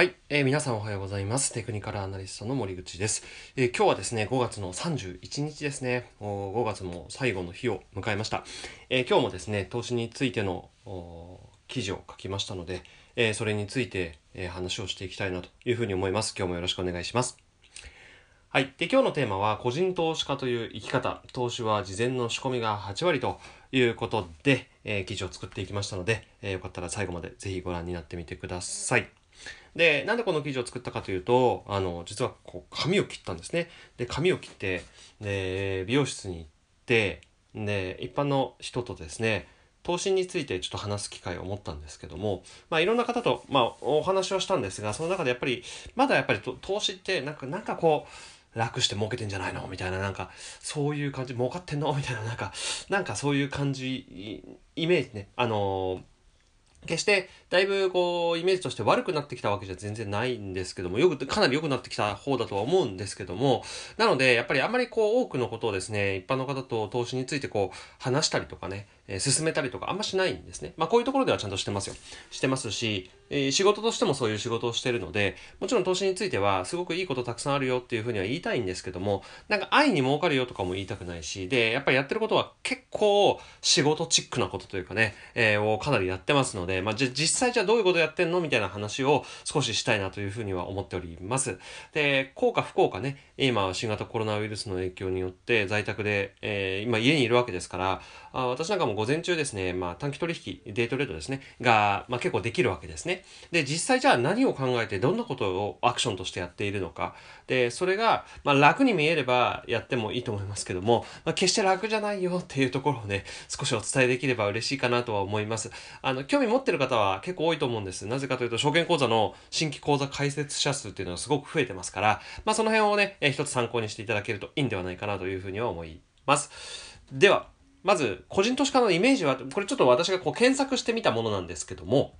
はい、えー皆さんおはようございます。テクニカルアナリストの森口です。えー今日はですね、5月の31日ですね。お5月も最後の日を迎えました。えー今日もですね、投資についての記事を書きましたので、えそれについて、え話をしていきたいなというふうに思います。今日もよろしくお願いします。はい。で、今日のテーマは、個人投資家という生き方。投資は事前の仕込みが8割ということで、え記事を作っていきましたので、えーよかったら最後までぜひご覧になってみてください。で、なんでこの記事を作ったかというと、あの、実はこう、髪を切ったんですね。で、髪を切って、で、美容室に行って、で、一般の人とですね、投資についてちょっと話す機会を持ったんですけども、まあいろんな方と、まあお話はしたんですが、その中でやっぱり、まだやっぱり投資ってなんか、なんかこう、楽して儲けてんじゃないの？みたいな、なんか、そういう感じ、儲かってんの？みたいな、なんか、なんかそういう感じ、イイメージね、あのー決してだいぶこうイメージとして悪くなってきたわけじゃ全然ないんですけどもよくかなり良くなってきた方だとは思うんですけどもなのでやっぱりあんまりこう多くのことをですね一般の方と投資についてこう話したりとかね、えー進めたりとかあんましないんですね。まあこういうところではちゃんとしてますよ。してますし、えー仕事としてもそういう仕事をしてるのでもちろん投資についてはすごくいいことたくさんあるよっていうふうには言いたいんですけどもなんか愛に儲かるよとかも言いたくないしでやっぱりやってることは結構仕事チックなことというかね、えーをかなりやってますので、まあ、じゃ実際じゃあどういうことやってんの？みたいな話を少ししたいなというふうには思っております。で、効果不効果ね、今新型コロナウイルスの影響によって在宅で、えー今家にいるわけですから、あ私なんかも午前中ですね、まあ短期取引、デイトレードですね、が、まあ結構できるわけですね。で、実際じゃあ何を考えてどんなことをアクションとしてやっているのか。で、それが、まあ楽に見えればやってもいいと思いますけども、まあ決して楽じゃないよっていうところをね、少しお伝えできれば嬉しいかなとは思います。あの、興味持ってる方は結構多いと思うんです。なぜかというと、証券口座の新規口座開設者数っていうのがすごく増えてますから、まあその辺をね、えー一つ参考にしていただけるといいんではないかなというふうには思います。では、まず、個人投資家のイメージは、これちょっと私がこう検索してみたものなんですけども、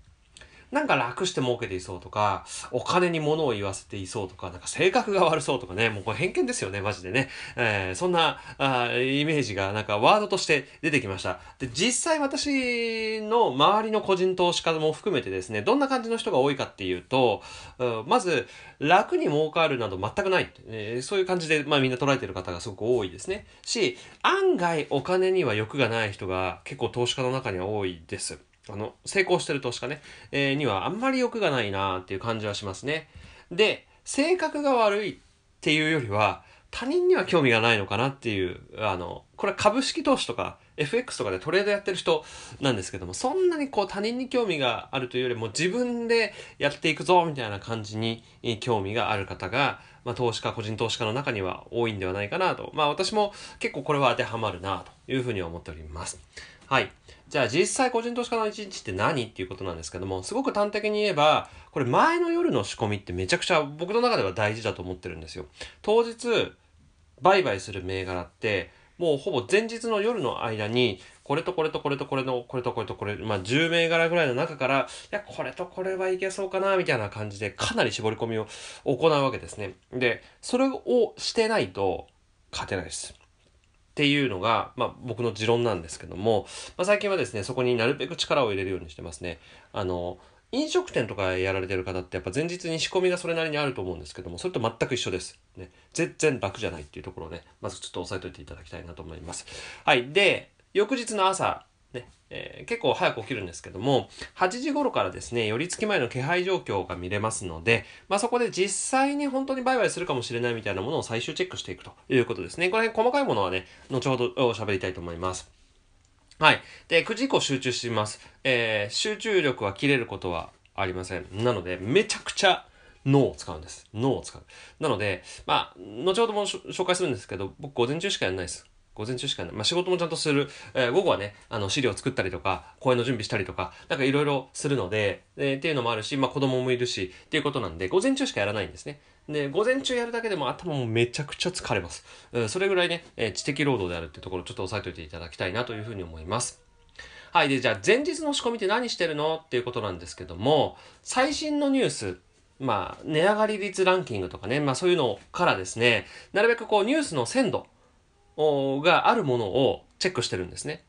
なんか楽して儲けていそうとか、お金に物を言わせていそうとか、なんか性格が悪そうとかね、もうこれ偏見ですよね、マジでね。えーそんなあイメージがなんかワードとして出てきました。で、実際私の周りの個人投資家も含めてですね、どんな感じの人が多いかっていうと、うまず、楽に儲かるなど全くない、えーそういう感じで、まあみんな捉えてる方がすごく多いですね。し、案外お金には欲がない人が結構投資家の中には多いです。あの、成功してる投資家ね、えーにはあんまり欲がないなっていう感じはしますね。で、性格が悪いっていうよりは、他人には興味がないのかなっていう、あの、これは株式投資とか FX とかでトレードやってる人なんですけども、そんなにこう他人に興味があるというよりも自分でやっていくぞみたいな感じに興味がある方が、まあ投資家、個人投資家の中には多いんではないかなと。まあ私も結構これは当てはまるなというふうに思っております。はい。じゃあ実際個人投資家の一日って何っていうことなんですけども、すごく端的に言えば、これ前の夜の仕込みってめちゃくちゃ僕の中では大事だと思ってるんですよ。当日、売買する銘柄って、もうほぼ前日の夜の間に、これとこれとこれとこれの、これとこれとこれ、まあ10銘柄ぐらいの中から、いや、これとこれはいけそうかな、みたいな感じで、かなり絞り込みを行うわけですね。で、それをしてないと、勝てないです。っていうのが、まあ、僕の持論なんですけども、まあ、最近はですね、そこになるべく力を入れるようにしてますね。あの、飲食店とかやられてる方ってやっぱ前日に仕込みがそれなりにあると思うんですけども、それと全く一緒です。ね。全然楽じゃないっていうところをね、まずちょっと押さえといていただきたいなと思います。はい。で、翌日の朝、ね、えー結構早く起きるんですけども、8時頃からですね、寄り付き前の気配状況が見れますので、まあそこで実際に本当に売買するかもしれないみたいなものを最終チェックしていくということですね。これ細かいものはね、後ほどお喋りたいと思います。はい。で、9時以降集中します。えー集中力は切れることはありません。なので、めちゃくちゃ脳を使うんです。脳を使う。なので、まあ、後ほども紹介するんですけど、僕午前中しかやらないです。午前中しかない。まあ仕事もちゃんとする。えー午後はね、あの資料作ったりとか、講演の準備したりとか、なんかいろいろするので、えーっていうのもあるし、まあ子供もいるし、っていうことなんで、午前中しかやらないんですね。で、午前中やるだけでも頭もめちゃくちゃ疲れます。うんそれぐらいね、えー知的労働であるっていうところちょっと押さえておいていただきたいなというふうに思います。はい。で、じゃあ前日の仕込みって何してるの？っていうことなんですけども、最新のニュース、まあ、値上がり率ランキングとかね、まあそういうのからですね、なるべくこうニュースの鮮度があるものをチェックしてるんですね。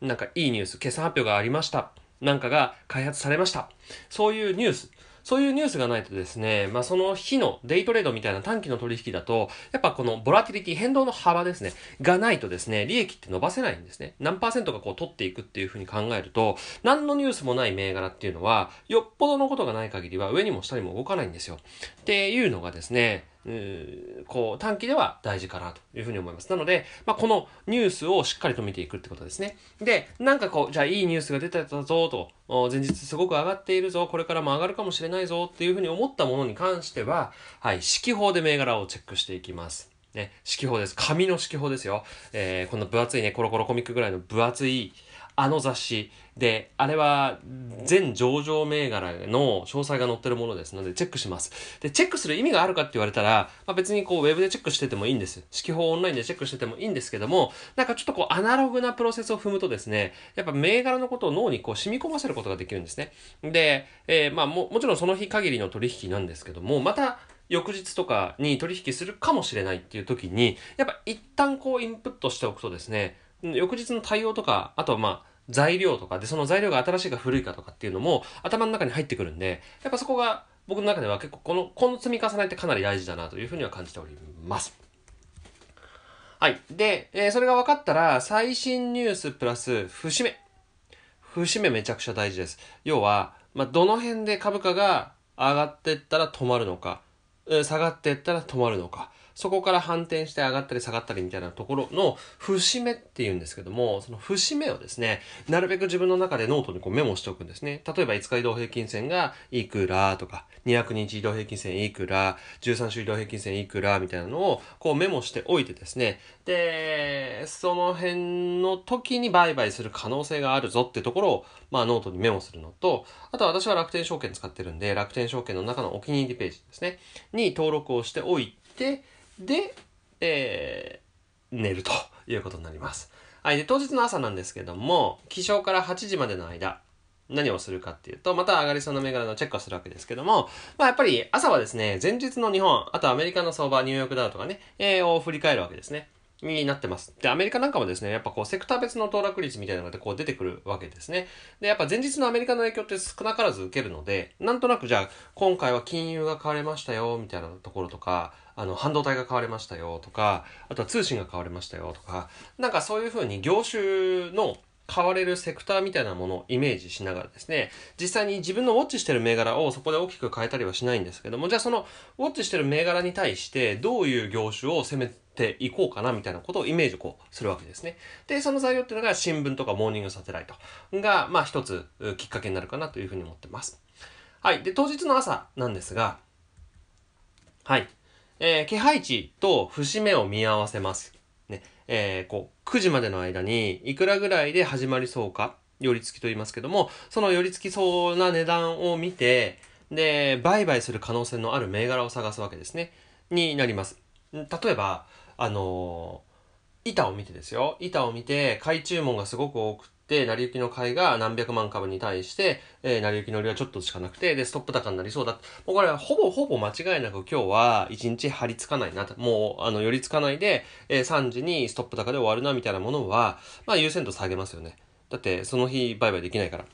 なんかいいニュース、決算発表がありました。なんかが開発されました。そういうニュース。そういうニュースがないとですね、まあその日のデイトレードみたいな短期の取引だと、やっぱこのボラティリティ、変動の幅ですね、がないとですね、利益って伸ばせないんですね。何パーセントかこう取っていくっていうふうに考えると、何のニュースもない銘柄っていうのは、よっぽどのことがない限りは上にも下にも動かないんですよ。っていうのがですね、こう短期では大事かなというふうに思います。なので、まあ、このニュースをしっかりと見ていくってことですね。で、なんかこう、じゃあいいニュースが出てたぞと、前日すごく上がっているぞ、これからも上がるかもしれないぞっていうふうに思ったものに関しては、はい、指揮法で銘柄をチェックしていきます。ね、指揮法です。紙の指揮法ですよ。えー、この分厚いね、コロコロコミックぐらいの分厚い、あの雑誌で、あれは全上場銘柄の詳細が載ってるものですのでチェックします。で、チェックする意味があるかって言われたら、まあ、別にこうウェブでチェックしててもいいんです。指揮法オンラインでチェックしててもいいんですけども、なんかちょっとこうアナログなプロセスを踏むとですね、やっぱ銘柄のことを脳にこう染み込ませることができるんですね。で、えー、まあも、もちろんその日限りの取引なんですけども、また、翌日とかに取引するかもしれないっていう時に、やっぱ一旦こうインプットしておくとですね、翌日の対応とか、あとはまあ、材料とかで、その材料が新しいか古いかとかっていうのも頭の中に入ってくるんで、やっぱそこが僕の中では結構この、この積み重ねってかなり大事だなというふうには感じております。はい。で、えー、それが分かったら、最新ニュースプラス節目。節目めちゃくちゃ大事です。要は、まあ、どの辺で株価が上がっていったら止まるのか、下がっていったら止まるのか。そこから反転して上がったり下がったりみたいなところの節目っていうんですけども、その節目をですね、なるべく自分の中でノートにこうメモしておくんですね。例えば5日移動平均線がいくらとか、200日移動平均線いくら、13週移動平均線いくらみたいなのをこうメモしておいてですね、で、その辺の時に売買する可能性があるぞってところを、まあノートにメモするのと、あと私は楽天証券使ってるんで、楽天証券の中のお気に入りページですね、に登録をしておいて、で、えー、寝るということになります。はい。で、当日の朝なんですけども、起床から8時までの間、何をするかっていうと、また上がりそうな銘柄のチェックをするわけですけども、まあやっぱり朝はですね、前日の日本、あとアメリカの相場、ニューヨークダウとかね、えー、を振り返るわけですね。になってます。で、アメリカなんかもですね、やっぱこう、セクター別の騰落率みたいなのがこう出てくるわけですね。で、やっぱ前日のアメリカの影響って少なからず受けるので、なんとなくじゃあ、今回は金融が買われましたよ、みたいなところとか、あの、半導体が買われましたよとか、あとは通信が変われましたよとか、なんかそういうふうに業種の買われるセクターみたいなものをイメージしながらですね、実際に自分のウォッチしてる銘柄をそこで大きく変えたりはしないんですけども、じゃあそのウォッチしてる銘柄に対してどういう業種を攻めていこうかなみたいなことをイメージこうするわけですね。で、その材料っていうのが新聞とかモーニングサテライトが、まあ一つきっかけになるかなというふうに思ってます。はい。で、当日の朝なんですが、はい。えー、気配値と節目を見合わせます。ね。えー、こう、9時までの間に、いくらぐらいで始まりそうか、寄り付きと言いますけども、その寄り付きそうな値段を見て、で、売買する可能性のある銘柄を探すわけですね。になります。例えば、あのー、板を見てですよ。板を見て、買い注文がすごく多く、成り行きの買いが何百万株に対して、えー、成り行きの売りはちょっとしかなくて、で、ストップ高になりそうだ。もうこれはほぼほぼ間違いなく今日は1日張り付かないなと。もう、あの、寄り付かないで、えー、3時にストップ高で終わるなみたいなものは、まあ優先度下げますよね。だって、その日売買できないから。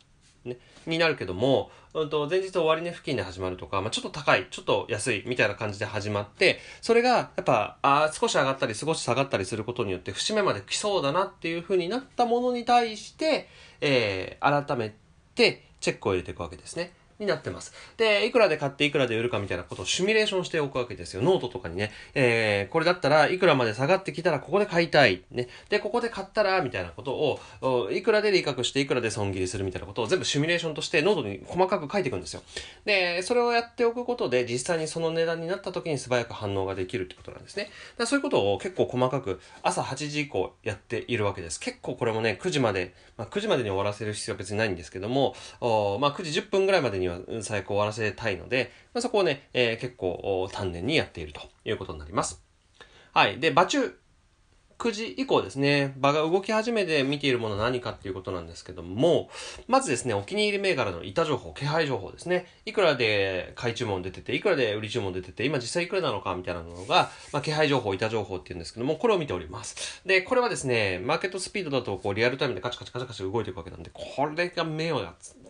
ね。になるけども、うんと、前日終値付近で始まるとか、まあ、ちょっと高い、ちょっと安いみたいな感じで始まって、それが、やっぱ、あ少し上がったり、少し下がったりすることによって、節目まで来そうだなっていう風になったものに対して、えー、改めて、チェックを入れていくわけですね。になってます。で、いくらで買っていくらで売るかみたいなことをシミュレーションしておくわけですよ。ノートとかにね、えー、これだったらいくらまで下がってきたらここで買いたい。ね。で、ここで買ったら、みたいなことを、いくらで利確していくらで損切りするみたいなことを全部シミュレーションとしてノートに細かく書いていくんですよ。で、それをやっておくことで実際にその値段になった時に素早く反応ができるってことなんですね。だそういうことを結構細かく朝8時以降やっているわけです。結構これもね、9時まで、まあ、9時までに終わらせる必要は別にないんですけども、おまあ9時10分ぐらいまでにには最高終わらせたいので、まあ、そこをね、えー、結構丹念にやっているということになります。はい。で、場中。9時以降ですね、場が動き始めて見ているもの何かっていうことなんですけども、まずですね、お気に入り銘柄の板情報、気配情報ですね。いくらで買い注文出てて、いくらで売り注文出てて、今実際いくらなのかみたいなのが、まあ、気配情報、板情報っていうんですけども、これを見ております。で、これはですね、マーケットスピードだとこうリアルタイムでカチカチカチカチ動いていくわけなんで、これが目を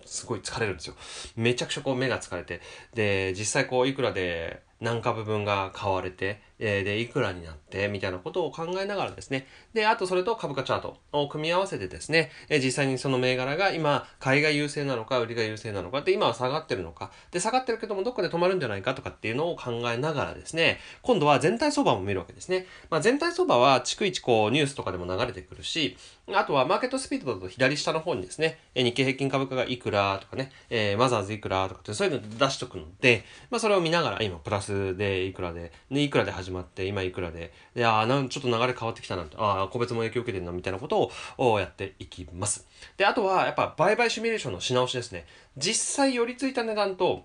すごい疲れるんですよ。めちゃくちゃこう目が疲れて。で、実際こういくらで何株分が買われて、えー、で、いくらになって、みたいなことを考えながらですね。で、あとそれと株価チャートを組み合わせてですね、えー、実際にその銘柄が今、買いが優勢なのか、売りが優勢なのか、で、今は下がってるのか、で、下がってるけどもどっかで止まるんじゃないかとかっていうのを考えながらですね、今度は全体相場も見るわけですね。まあ、全体相場は逐一こうニュースとかでも流れてくるし、あとはマーケットスピードだと左下の方にですねえ、日経平均株価がいくらとかね、えー、マザーズいくらとかってそういうの出しとくので、まあそれを見ながら今プラスでいくらで、で、いくらで始まって今いくらで、で、ああ、なんちょっと流れ変わってきたなと、ああ、個別も影響を受けてるなみたいなことをやっていきます。で、あとはやっぱ売買シミュレーションのし直しですね。実際寄り付いた値段と、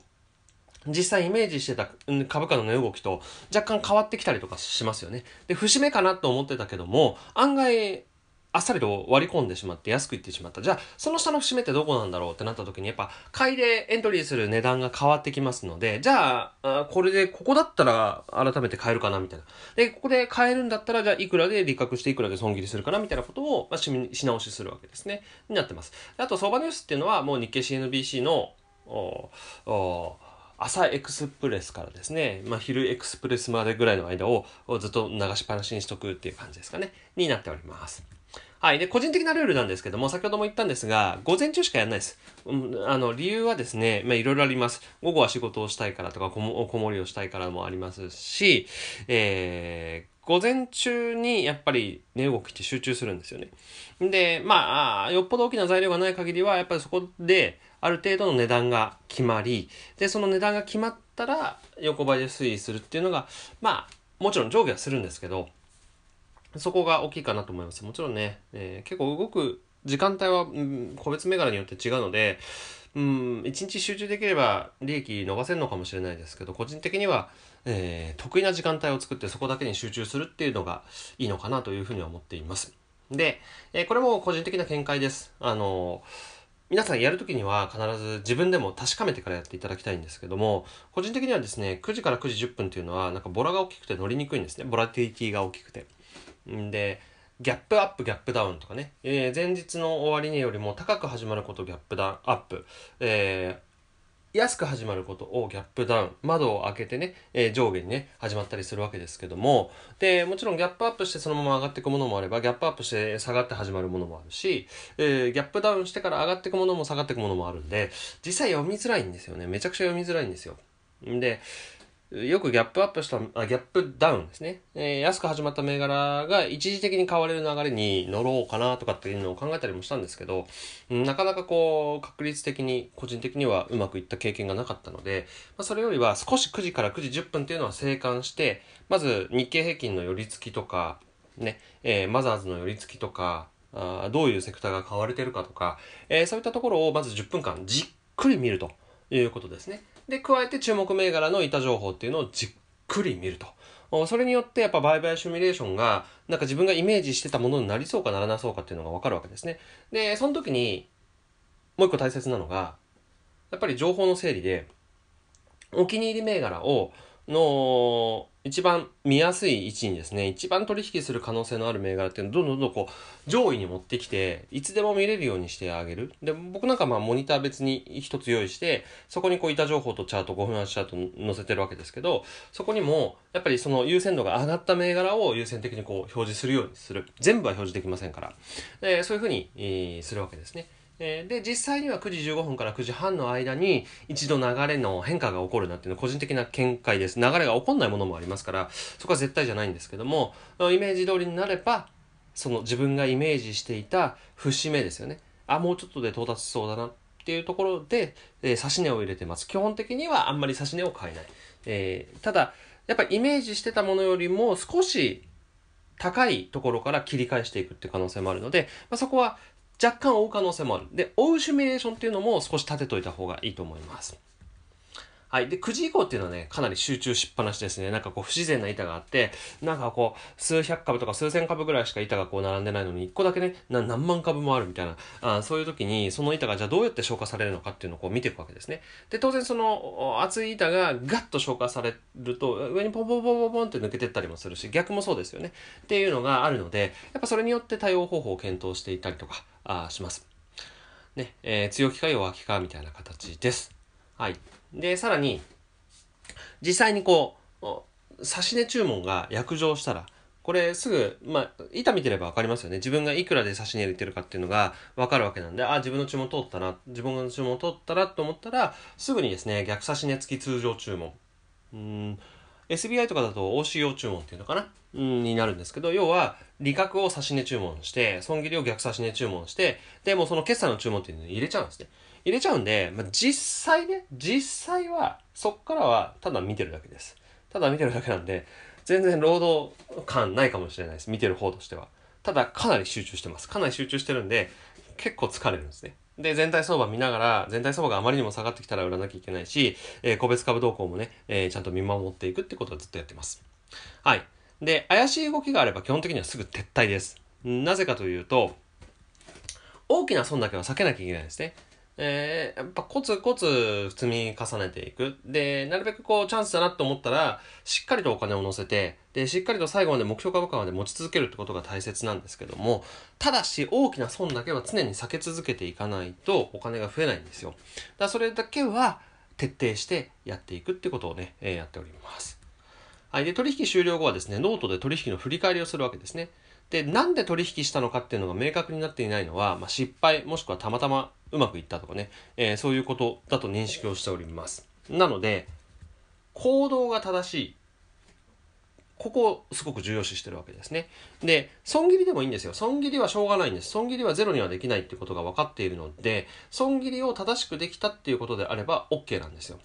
実際イメージしてた株価の値動きと若干変わってきたりとかしますよね。で、節目かなと思ってたけども、案外あっさりと割り込んでしまって安くいってしまった。じゃあ、その下の節目ってどこなんだろうってなった時に、やっぱ、買いでエントリーする値段が変わってきますので、じゃあ、これで、ここだったら改めて買えるかなみたいな。で、ここで買えるんだったら、じゃあ、いくらで利確していくらで損切りするかなみたいなことを、まあ、し直しするわけですね。になってます。あと、相場ニュースっていうのは、もう日経 CNBC の、おお朝エクスプレスからですね、まあ、昼エクスプレスまでぐらいの間をずっと流しっぱなしにしとくっていう感じですかね、になっております。はい。で、個人的なルールなんですけども、先ほども言ったんですが、午前中しかやらないです。うん、あの、理由はですね、まあ、いろいろあります。午後は仕事をしたいからとか、こも、こもりをしたいからもありますし、えー、午前中にやっぱり値動きって集中するんですよね。で、まあ、よっぽど大きな材料がない限りは、やっぱりそこで、ある程度の値段が決まり、で、その値段が決まったら、横ばいで推移するっていうのが、まあ、もちろん上下はするんですけど、そこが大きいかなと思います。もちろんね、えー、結構動く時間帯は、うん、個別銘柄によって違うので、うん、一日集中できれば利益伸ばせるのかもしれないですけど、個人的には、えー、得意な時間帯を作ってそこだけに集中するっていうのがいいのかなというふうには思っています。で、えー、これも個人的な見解です。あの皆さんやるときには必ず自分でも確かめてからやっていただきたいんですけども、個人的にはですね、9時から9時10分っていうのは、なんかボラが大きくて乗りにくいんですね。ボラティリティが大きくて。で、ギャップアップ、ギャップダウンとかね、えー、前日の終値よりも高く始まることギャップダウン、アップ、えー、安く始まることをギャップダウン、窓を開けてね、えー、上下にね、始まったりするわけですけども、で、もちろんギャップアップしてそのまま上がっていくものもあれば、ギャップアップして下がって始まるものもあるし、え、ギャップダウンしてから上がっていくものも下がっていくものもあるんで、実際読みづらいんですよね。めちゃくちゃ読みづらいんですよ。で、よくギャップアップした、あ、ギャップダウンですね。えー、安く始まった銘柄が一時的に買われる流れに乗ろうかなとかっていうのを考えたりもしたんですけど、なかなかこう、確率的に、個人的にはうまくいった経験がなかったので、まあ、それよりは少し9時から9時10分っていうのは静観して、まず日経平均の寄り付きとか、ね、えー、マザーズの寄り付きとか、あどういうセクターが買われてるかとか、えー、そういったところをまず10分間じっくり見るということですね。で、加えて注目銘柄の板情報っていうのをじっくり見ると。それによってやっぱ売買シミュレーションがなんか自分がイメージしてたものになりそうかならなそうかっていうのがわかるわけですね。で、その時にもう一個大切なのが、やっぱり情報の整理で、お気に入り銘柄をの一番見やすい位置にですね、一番取引する可能性のある銘柄っていうのをどんどんどんこう上位に持ってきて、いつでも見れるようにしてあげる。で、僕なんかまあモニター別に一つ用意して、そこにこう板情報とチャート、5分足チャート載せてるわけですけど、そこにもやっぱりその優先度が上がった銘柄を優先的にこう表示するようにする。全部は表示できませんから。でそういうふうに、するわけですね。で、実際には9時15分から9時半の間に一度流れの変化が起こるなっていうのは個人的な見解です。流れが起こんないものもありますから、そこは絶対じゃないんですけども、イメージ通りになれば、その自分がイメージしていた節目ですよね。あ、もうちょっとで到達しそうだなっていうところで、えー、指値を入れてます。基本的にはあんまり指値を変えない。えー、ただ、やっぱりイメージしてたものよりも少し高いところから切り返していくっていう可能性もあるので、まあ、そこは若干追う可能性もある。で、追うシミュレーションっていうのも少し立てといた方がいいと思います。はい。で、9時以降っていうのはね、かなり集中しっぱなしですね。なんかこう不自然な板があって、なんかこう、数百株とか数千株ぐらいしか板がこう並んでないのに、1個だけね、何万株もあるみたいな、あそういう時に、その板がじゃあどうやって消化されるのかっていうのをこう見ていくわけですね。で、当然その厚い板がガッと消化されると、上にポンポンポンポンポンって抜けてったりもするし、逆もそうですよね。っていうのがあるので、やっぱそれによって対応方法を検討していたりとか、あします。ね、えー、強気か弱気かみたいな形です。はい。で、さらに、実際にこう、指値注文が約定したら、これすぐ、まあ、板見てれば分かりますよね。自分がいくらで指値入れてるかっていうのが分かるわけなんで、あ、自分の注文通ったな、自分の注文通ったなと思ったら、すぐにですね、逆指値付き通常注文。うん、SBI とかだと OCO 注文っていうのかな？うん、になるんですけど、要は、利確を指値注文して、損切りを逆指値注文して、で、もその決済の注文っていうのに入れちゃうんですね。入れちゃうんで、まあ、実際ね、実際は、そっからはただ見てるだけです。ただ見てるだけなんで、全然労働感ないかもしれないです。見てる方としては。ただ、かなり集中してます。かなり集中してるんで、結構疲れるんですね。で、全体相場見ながら、全体相場があまりにも下がってきたら売らなきゃいけないし、えー、個別株動向もね、えー、ちゃんと見守っていくってことをずっとやってます。はい。で、怪しい動きがあれば基本的にはすぐ撤退です。なぜかというと、大きな損だけは避けなきゃいけないですね。えー、やっぱコツコツ積み重ねていく。で、なるべくこうチャンスだなと思ったら、しっかりとお金を乗せて、で、しっかりと最後まで目標株価まで持ち続けるってことが大切なんですけども、ただし大きな損だけは常に避け続けていかないとお金が増えないんですよ。だからそれだけは徹底してやっていくってことをね、えー、やっております。はい。で、取引終了後はですね、ノートで取引の振り返りをするわけですね。で、なんで取引したのかっていうのが明確になっていないのは、まあ、失敗もしくはたまたまうまくいったとかね、えー、そういうことだと認識をしております。なので、行動が正しい。ここをすごく重要視してるわけですね。で、損切りでもいいんですよ。損切りはしょうがないんです。損切りはゼロにはできないってことが分かっているので、損切りを正しくできたっていうことであれば OK なんですよ。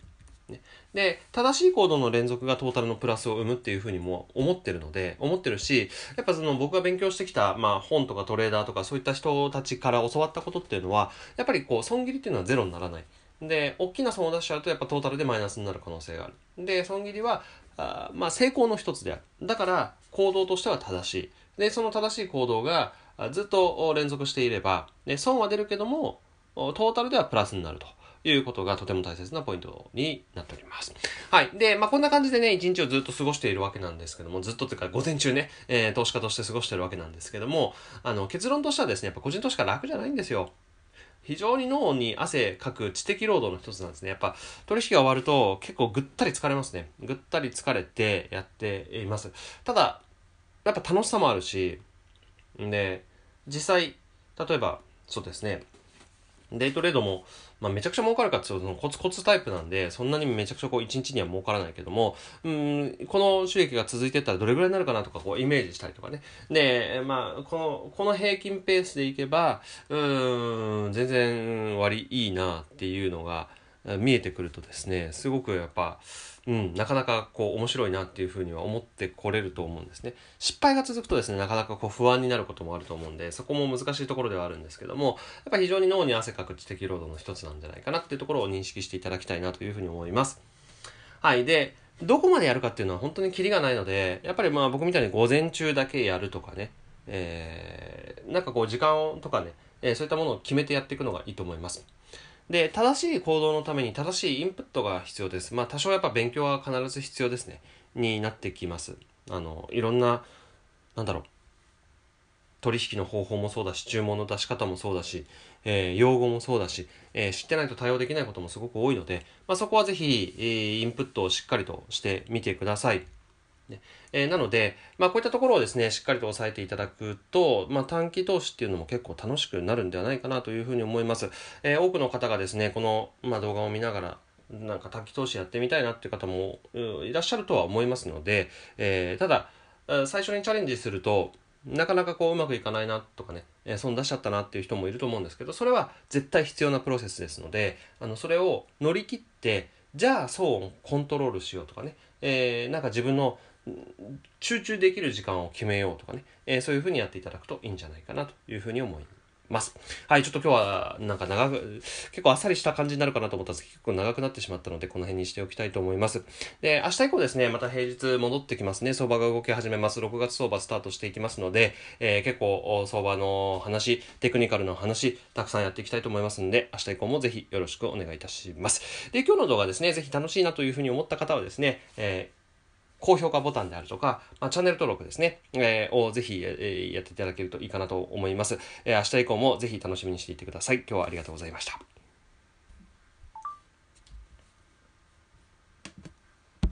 ね、で、正しい行動の連続がトータルのプラスを生むっていうふうにも思ってるので、思ってるし、やっぱその僕が勉強してきた、まあ本とかトレーダーとかそういった人たちから教わったことっていうのは、やっぱりこう損切りっていうのはゼロにならない。で、大きな損を出しちゃうとやっぱトータルでマイナスになる可能性がある。で、損切りは、あまあ成功の一つである。だから行動としては正しい。で、その正しい行動がずっと連続していれば、で損は出るけども、トータルではプラスになると。いうことがとても大切なポイントになっております。はい。で、まあ、こんな感じでね、一日をずっと過ごしているわけなんですけども、ずっとというか、午前中ね、えー、投資家として過ごしているわけなんですけども、あの、結論としてはですね、やっぱ個人投資家楽じゃないんですよ。非常に脳に汗かく知的労働の一つなんですね。やっぱ取引が終わると結構ぐったり疲れますね。ぐったり疲れてやっています。ただ、やっぱ楽しさもあるし、で、実際、例えば、そうですね、デイトレードも、まあ、めちゃくちゃ儲かるかっていうと、コツコツタイプなんで、そんなにめちゃくちゃこう、一日には儲からないけども、うん、この収益が続いてったらどれぐらいになるかなとか、こう、イメージしたりとかね。で、まあ、この、この平均ペースでいけば、うん、全然割いいなっていうのが見えてくるとですね、すごくやっぱ、うん、なかなかこう面白いなっていうふうには思ってこれると思うんですね。失敗が続くとですね、なかなかこう不安になることもあると思うんで、そこも難しいところではあるんですけども、やっぱ非常に脳に汗かく知的労働の一つなんじゃないかなっていうところを認識していただきたいなというふうに思います。はい。で、どこまでやるかっていうのは本当にキリがないので、やっぱりまあ僕みたいに午前中だけやるとかね、えー、なんかこう時間とかね、えー、そういったものを決めてやっていくのがいいと思います。で、正しい行動のために正しいインプットが必要です。まあ、多少やっぱ勉強は必ず必要ですね。になってきます。あの、いろんな、なんだろう。取引の方法もそうだし、注文の出し方もそうだし、えー、用語もそうだし、えー、知ってないと対応できないこともすごく多いので、まあ、そこはぜひ、えー、インプットをしっかりとしてみてください。ねえー、なので、まあ、こういったところをですね、しっかりと押さえていただくと、まあ、短期投資っていうのも結構楽しくなるんではないかなというふうに思います。えー、多くの方がですね、この、まあ、動画を見ながら、なんか短期投資やってみたいなっていう方もいらっしゃるとは思いますので、えー、ただ、最初にチャレンジすると、なかなかこううまくいかないなとかね、え、損出しちゃったなっていう人もいると思うんですけど、それは絶対必要なプロセスですので、あの、それを乗り切って、じゃあ損をコントロールしようとかね、えー、なんか自分の集中できる時間を決めようとかね、えー、そういうふうにやっていただくといいんじゃないかなというふうに思います。はい、ちょっと今日はなんか長く、結構あっさりした感じになるかなと思ったんですけど、結構長くなってしまったので、この辺にしておきたいと思います。で、明日以降ですね、また平日戻ってきますね。相場が動き始めます。6月相場スタートしていきますので、えー、結構相場の話、テクニカルの話、たくさんやっていきたいと思いますので、明日以降もぜひよろしくお願いいたします。で、今日の動画ですね、ぜひ楽しいなというふうに思った方はですね、えー高評価ボタンであるとか、まあ、チャンネル登録ですね、えー、をぜひ、えー、やっていただけるといいかなと思います。えー、明日以降もぜひ楽しみにしていてください。今日はありがとうございました。